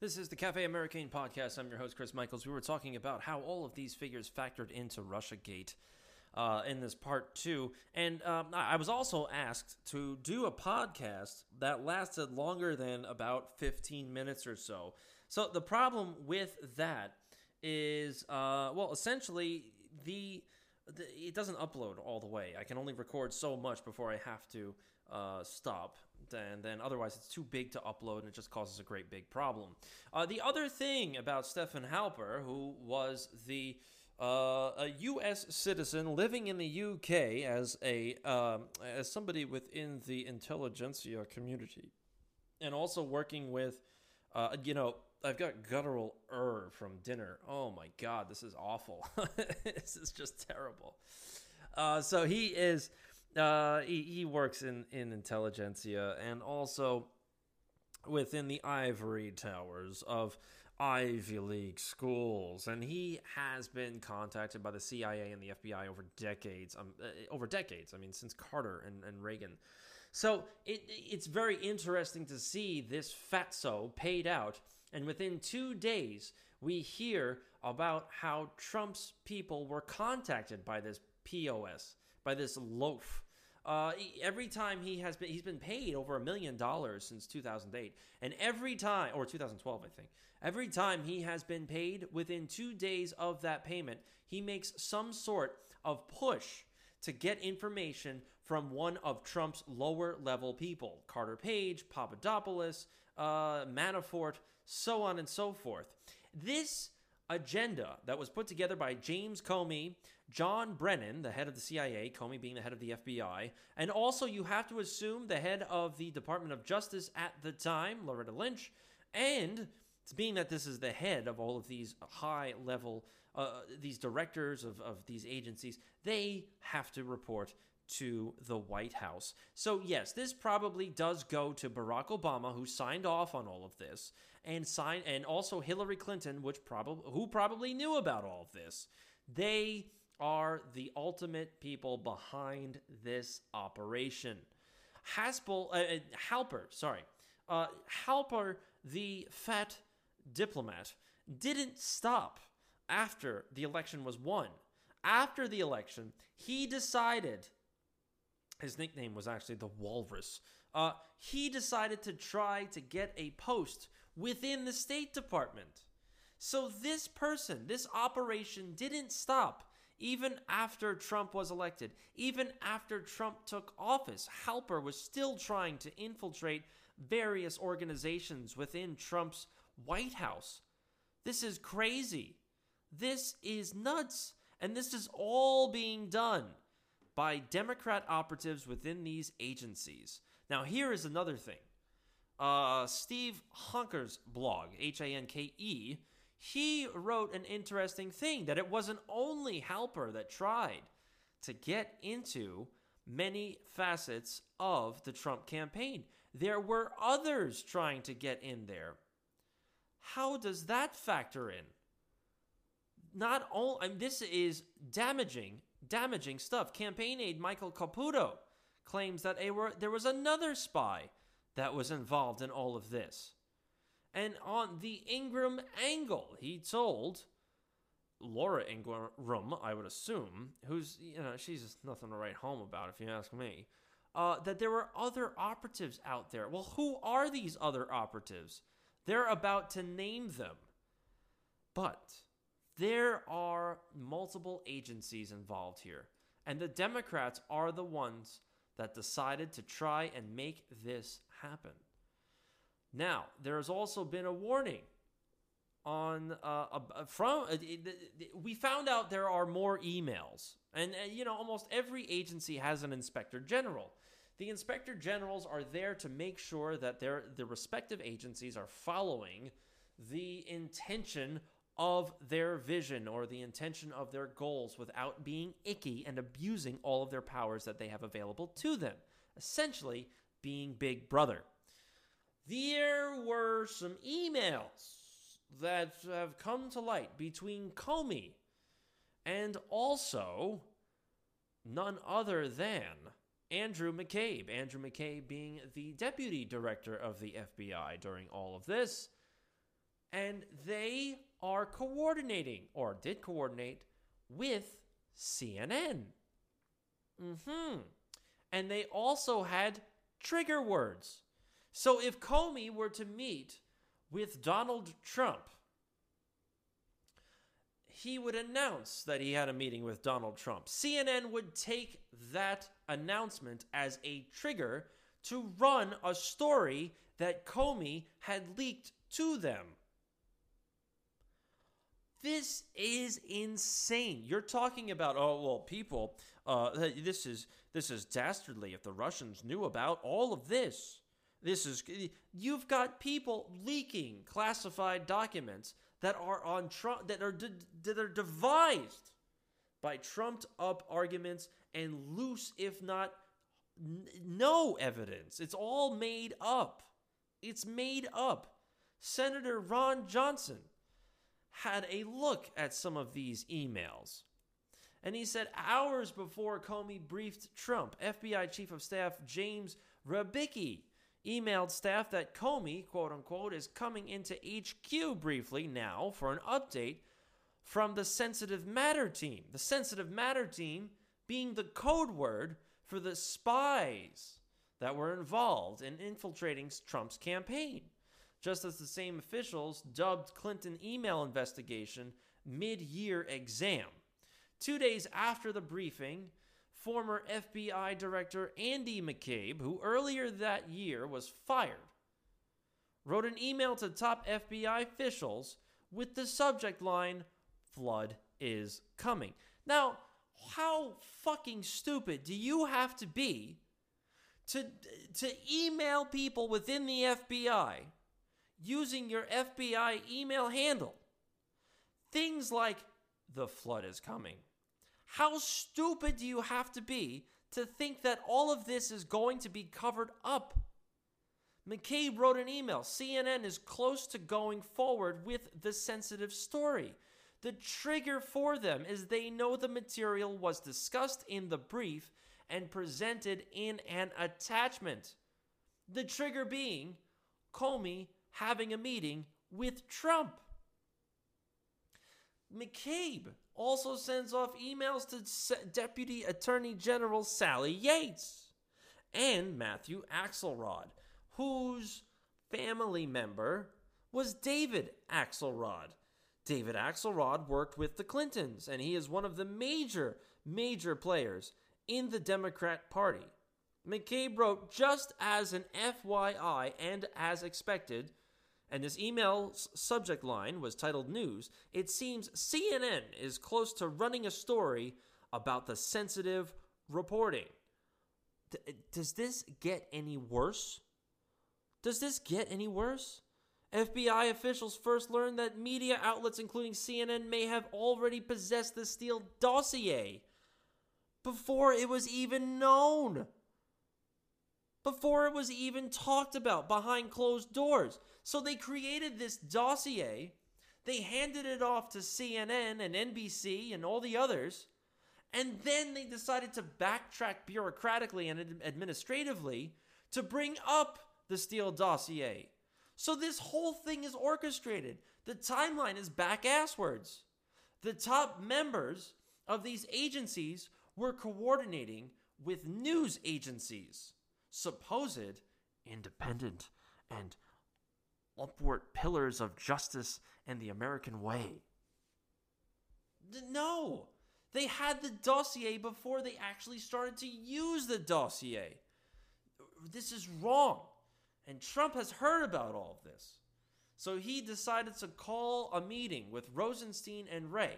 This is the Cafe Americain podcast. I'm your host, Chris Michaels. We were talking about how all of these figures factored into Russiagate uh, in this part two. And um, I was also asked to do a podcast that lasted longer than about 15 minutes or so. So the problem with that is, uh, well, essentially, the it doesn't upload all the way. I can only record so much before I have to uh, stop, and then otherwise it's too big to upload, and it just causes a great big problem. Uh, the other thing about Stefan Halper, who was the uh, a U.S. citizen living in the U.K. as a um, as somebody within the intelligentsia community, and also working with, uh, you know, I've got guttural er from dinner. Oh my god, this is awful. this is just terrible. Uh, so he is. Uh, he, he works in in intelligentsia and also within the ivory towers of Ivy League schools, and he has been contacted by the CIA and the FBI over decades. Um, uh, over decades. I mean, since Carter and, and Reagan. So it, it's very interesting to see this fatso paid out and within two days, we hear about how Trump's people were contacted by this POS, by this loaf. Uh, every time he has been, he's been paid over a million dollars since 2008, and every time, or 2012, I think, every time he has been paid, within two days of that payment, he makes some sort of push to get information from one of Trump's lower level people Carter Page, Papadopoulos, uh, Manafort, so on and so forth. This agenda that was put together by James Comey, John Brennan, the head of the CIA, Comey being the head of the FBI, and also you have to assume the head of the Department of Justice at the time, Loretta Lynch, and being that this is the head of all of these high level, uh, these directors of, of these agencies, they have to report to the White House. So yes, this probably does go to Barack Obama, who signed off on all of this, and sign, and also Hillary Clinton, which probably who probably knew about all of this. They are the ultimate people behind this operation. Haspel, uh, uh Halper, sorry, uh, Halper, the fat diplomat, didn't stop after the election was won. After the election, he decided his nickname was actually the Walrus. Uh, he decided to try to get a post within the State Department. So this person, this operation didn't stop even after Trump was elected. Even after Trump took office, Halper was still trying to infiltrate various organizations within Trump's White House. This is crazy. This is nuts. And this is all being done by Democrat operatives within these agencies. Now, here is another thing. Uh, Steve Hanke's blog, H A N K E, he wrote an interesting thing that it wasn't only Halper that tried to get into many facets of the Trump campaign. There were others trying to get in there. How does that factor in? Not all I mean, this is damaging, damaging stuff. Campaign aide Michael Caputo claims that there was another spy that was involved in all of this. And on the Ingraham angle, he told Laura Ingraham, I would assume, who's, you know, she's just nothing to write home about if you ask me, uh, that there were other operatives out there. Well, who are these other operatives? They're about to name them. But there are multiple agencies involved here, and the Democrats are the ones that decided to try and make this happen. Now, there has also been a warning on uh, from uh, we found out there are more emails and uh, you know almost every agency has an inspector general the inspector generals are there to make sure that their the respective agencies are following the intention of their vision or the intention of their goals without being icky and abusing all of their powers that they have available to them essentially being big brother there were some emails that have come to light between Comey and also none other than Andrew McCabe. Andrew McCabe being the deputy director of the FBI during all of this. And they are coordinating or did coordinate with CNN. hmm And they also had trigger words. So if Comey were to meet with Donald Trump, he would announce that he had a meeting with Donald Trump. CNN would take that announcement as a trigger to run a story that Comey had leaked to them. This is insane. You're talking about oh well, people. Uh, this is this is dastardly. If the Russians knew about all of this, this is you've got people leaking classified documents that are on Trump that are de- that are devised by trumped up arguments and loose, if not n- no evidence. It's all made up. It's made up. Senator Ron Johnson had a look at some of these emails. And he said hours before Comey briefed Trump, FBI Chief of Staff James Rybicki emailed staff that Comey, quote unquote, is coming into HQ briefly now for an update from the Sensitive Matter team. The Sensitive Matter team being the code word for the spies that were involved in infiltrating Trump's campaign just as the same officials dubbed Clinton email investigation mid year exam. Two days after the briefing, former FBI Director Andy McCabe, who earlier that year was fired, wrote an email to top FBI officials with the subject line Flood is coming. Now, how fucking stupid do you have to be to, to email people within the FBI using your FBI email handle. Things like, the flood is coming. How stupid do you have to be to think that all of this is going to be covered up? McCabe wrote an email. CNN is close to going forward with the sensitive story. The trigger for them is they know the material was discussed in the brief and presented in an attachment. The trigger being Comey having a meeting with Trump. McCabe also sends off emails to Deputy Attorney General Sally Yates and Matthew Axelrod, whose family member was David Axelrod. David Axelrod worked with the Clintons, and he is one of the major, major players in the Democrat Party. McCabe wrote, just as an FYI and as expected, and this email's subject line was titled News, it seems CNN is close to running a story about the sensitive reporting. D- does this get any worse? Does this get any worse? FBI officials first learned that media outlets, including CNN, may have already possessed the Steele dossier before it was even known. Before it was even talked about behind closed doors. So they created this dossier, they handed it off to CNN and NBC and all the others, and then they decided to backtrack bureaucratically and administratively to bring up the Steele dossier. So this whole thing is orchestrated. The timeline is back asswards. The top members of these agencies were coordinating with news agencies, supposed independent and upward pillars of justice and the American way. No! They had the dossier before they actually started to use the dossier. This is wrong. And Trump has heard about all of this. So he decided to call a meeting with Rosenstein and Wray.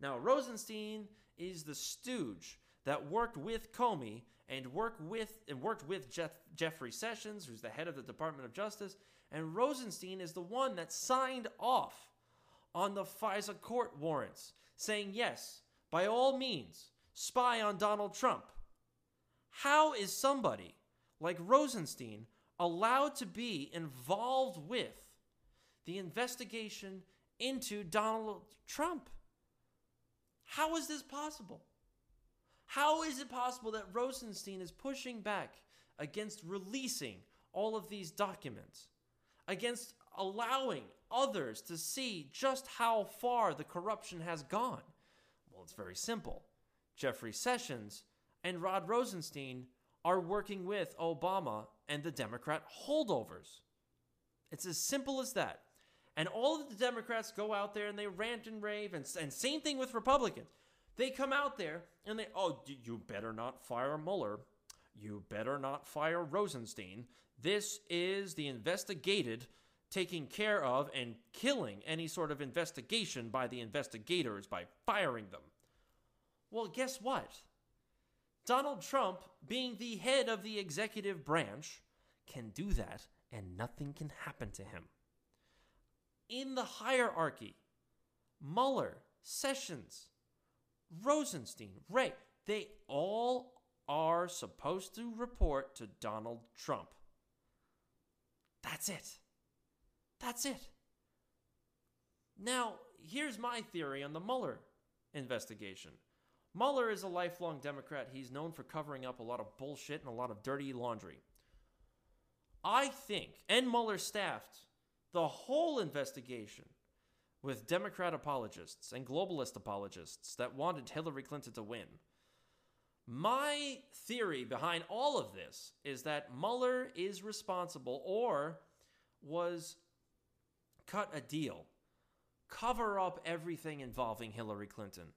Now, Rosenstein is the stooge that worked with Comey and worked with and worked with Jeff, Jeffrey Sessions, who's the head of the Department of Justice, and Rosenstein is the one that signed off on the FISA court warrants, saying, yes, by all means, spy on Donald Trump. How is somebody like Rosenstein allowed to be involved with the investigation into Donald Trump? How is this possible? How is it possible that Rosenstein is pushing back against releasing all of these documents? against allowing others to see just how far the corruption has gone? Well, it's very simple. Jeffrey Sessions and Rod Rosenstein are working with Obama and the Democrat holdovers. It's as simple as that. And all of the Democrats go out there and they rant and rave, and, and same thing with Republicans. They come out there and they, oh, you better not fire Mueller. You better not fire Rosenstein. This is the investigated taking care of and killing any sort of investigation by the investigators by firing them. Well, guess what? Donald Trump, being the head of the executive branch, can do that and nothing can happen to him. In the hierarchy, Mueller, Sessions, Rosenstein, Wray, they all are supposed to report to Donald Trump. That's it. That's it. Now, here's my theory on the Mueller investigation. Mueller is a lifelong Democrat. He's known for covering up a lot of bullshit and a lot of dirty laundry. I think, and Mueller staffed the whole investigation with Democrat apologists and globalist apologists that wanted Hillary Clinton to win. My theory behind all of this is that Mueller is responsible or was cut a deal, cover up everything involving Hillary Clinton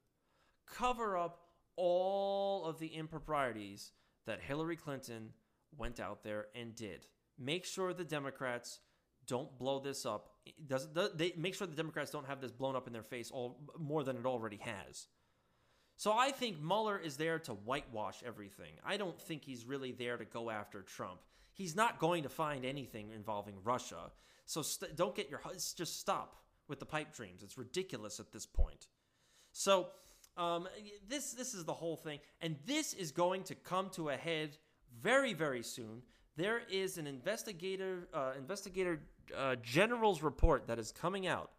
cover up all of the improprieties that Hillary Clinton went out there and did. Make sure the Democrats don't blow this up. Does they make sure the Democrats don't have this blown up in their face all more than it already has. So I think Mueller is there to whitewash everything. I don't think he's really there to go after Trump. He's not going to find anything involving Russia. So st- don't get your just stop with the pipe dreams. It's ridiculous at this point. So um, this this is the whole thing, and this is going to come to a head very very soon. There is an investigator uh, investigator uh, general's report that is coming out,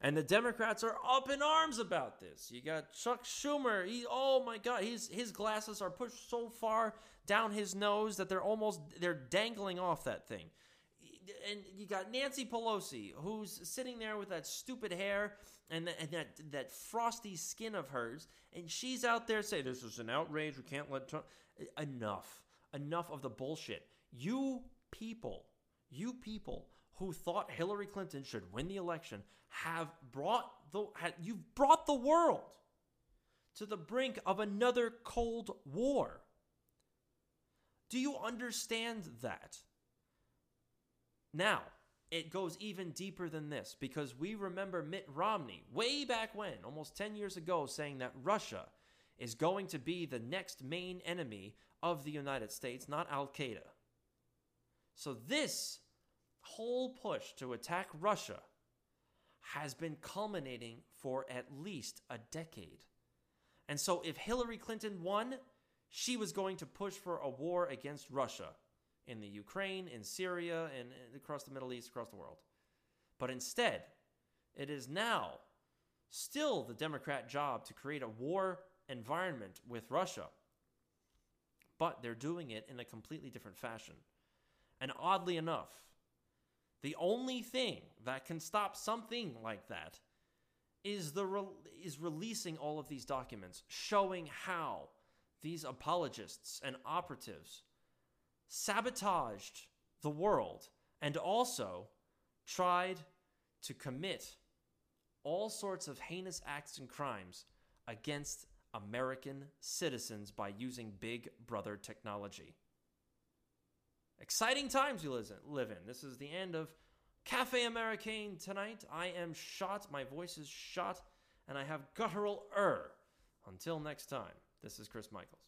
and the Democrats are up in arms about this. You got Chuck Schumer. He oh my God, his his glasses are pushed so far down his nose that they're almost they're dangling off that thing and you got Nancy Pelosi, who's sitting there with that stupid hair and, and that that frosty skin of hers, and she's out there saying this is an outrage. We can't let Trump. Enough, enough of the bullshit. You people, you people who thought Hillary Clinton should win the election have brought the you've brought the world to the brink of another Cold War. Do you understand that? Now, it goes even deeper than this because we remember Mitt Romney way back when, almost 10 years ago, saying that Russia is going to be the next main enemy of the United States, not Al Qaeda. So, this whole push to attack Russia has been culminating for at least a decade. And so, if Hillary Clinton won, she was going to push for a war against Russia in the Ukraine, in Syria, and across the Middle East, across the world. But instead, it is now still the Democrat job to create a war environment with Russia. But they're doing it in a completely different fashion. And oddly enough, the only thing that can stop something like that is the re- is releasing all of these documents showing how these apologists and operatives sabotaged the world and also tried to commit all sorts of heinous acts and crimes against American citizens by using Big Brother technology. Exciting times we live in. This is the end of Cafe Americain tonight. I am shot, my voice is shot, and I have guttural er. Until next time, this is Chris Michaels.